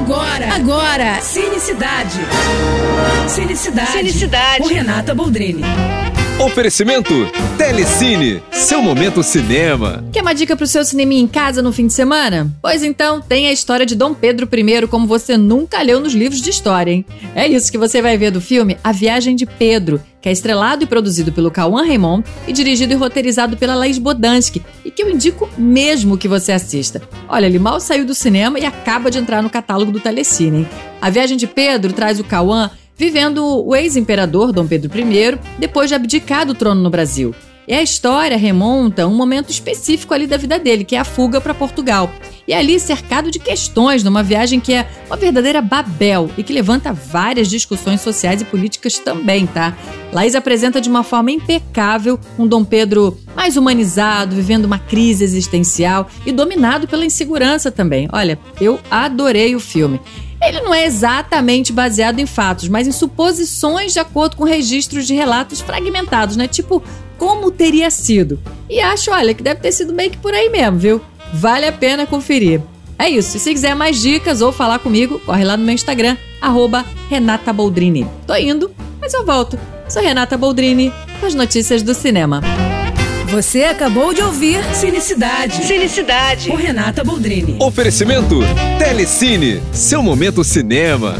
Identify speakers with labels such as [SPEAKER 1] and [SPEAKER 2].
[SPEAKER 1] Agora, agora, Cinecidade. Cinecidade. Cinecidade. Com Renata Boldrini.
[SPEAKER 2] Oferecimento Telecine, seu momento cinema.
[SPEAKER 3] Quer uma dica pro seu cinema em casa no fim de semana? Pois então, tem a história de Dom Pedro I como você nunca leu nos livros de história, hein? É isso que você vai ver do filme A Viagem de Pedro, que é estrelado e produzido pelo Cauã Raymond e dirigido e roteirizado pela Laís Bodansky, e que eu indico mesmo que você assista. Olha, ele mal saiu do cinema e acaba de entrar no catálogo do Telecine, hein? A Viagem de Pedro traz o Cauã vivendo o ex-imperador Dom Pedro I depois de abdicar do trono no Brasil. E a história remonta a um momento específico ali da vida dele, que é a fuga para Portugal. E ali cercado de questões, numa viagem que é uma verdadeira Babel e que levanta várias discussões sociais e políticas também, tá? Laís apresenta de uma forma impecável um Dom Pedro mais humanizado, vivendo uma crise existencial e dominado pela insegurança também. Olha, eu adorei o filme. Ele não é exatamente baseado em fatos, mas em suposições de acordo com registros de relatos fragmentados, né? Tipo, como teria sido. E acho, olha, que deve ter sido meio que por aí mesmo, viu? Vale a pena conferir. É isso. E se quiser mais dicas ou falar comigo, corre lá no meu Instagram, arroba Renata Boldrini. Tô indo, mas eu volto. Sou Renata Boldrini, com as notícias do cinema.
[SPEAKER 1] Você acabou de ouvir Cinecidade. Cinecidade. Com Renata Boldrini.
[SPEAKER 2] Oferecimento Telecine, seu momento cinema.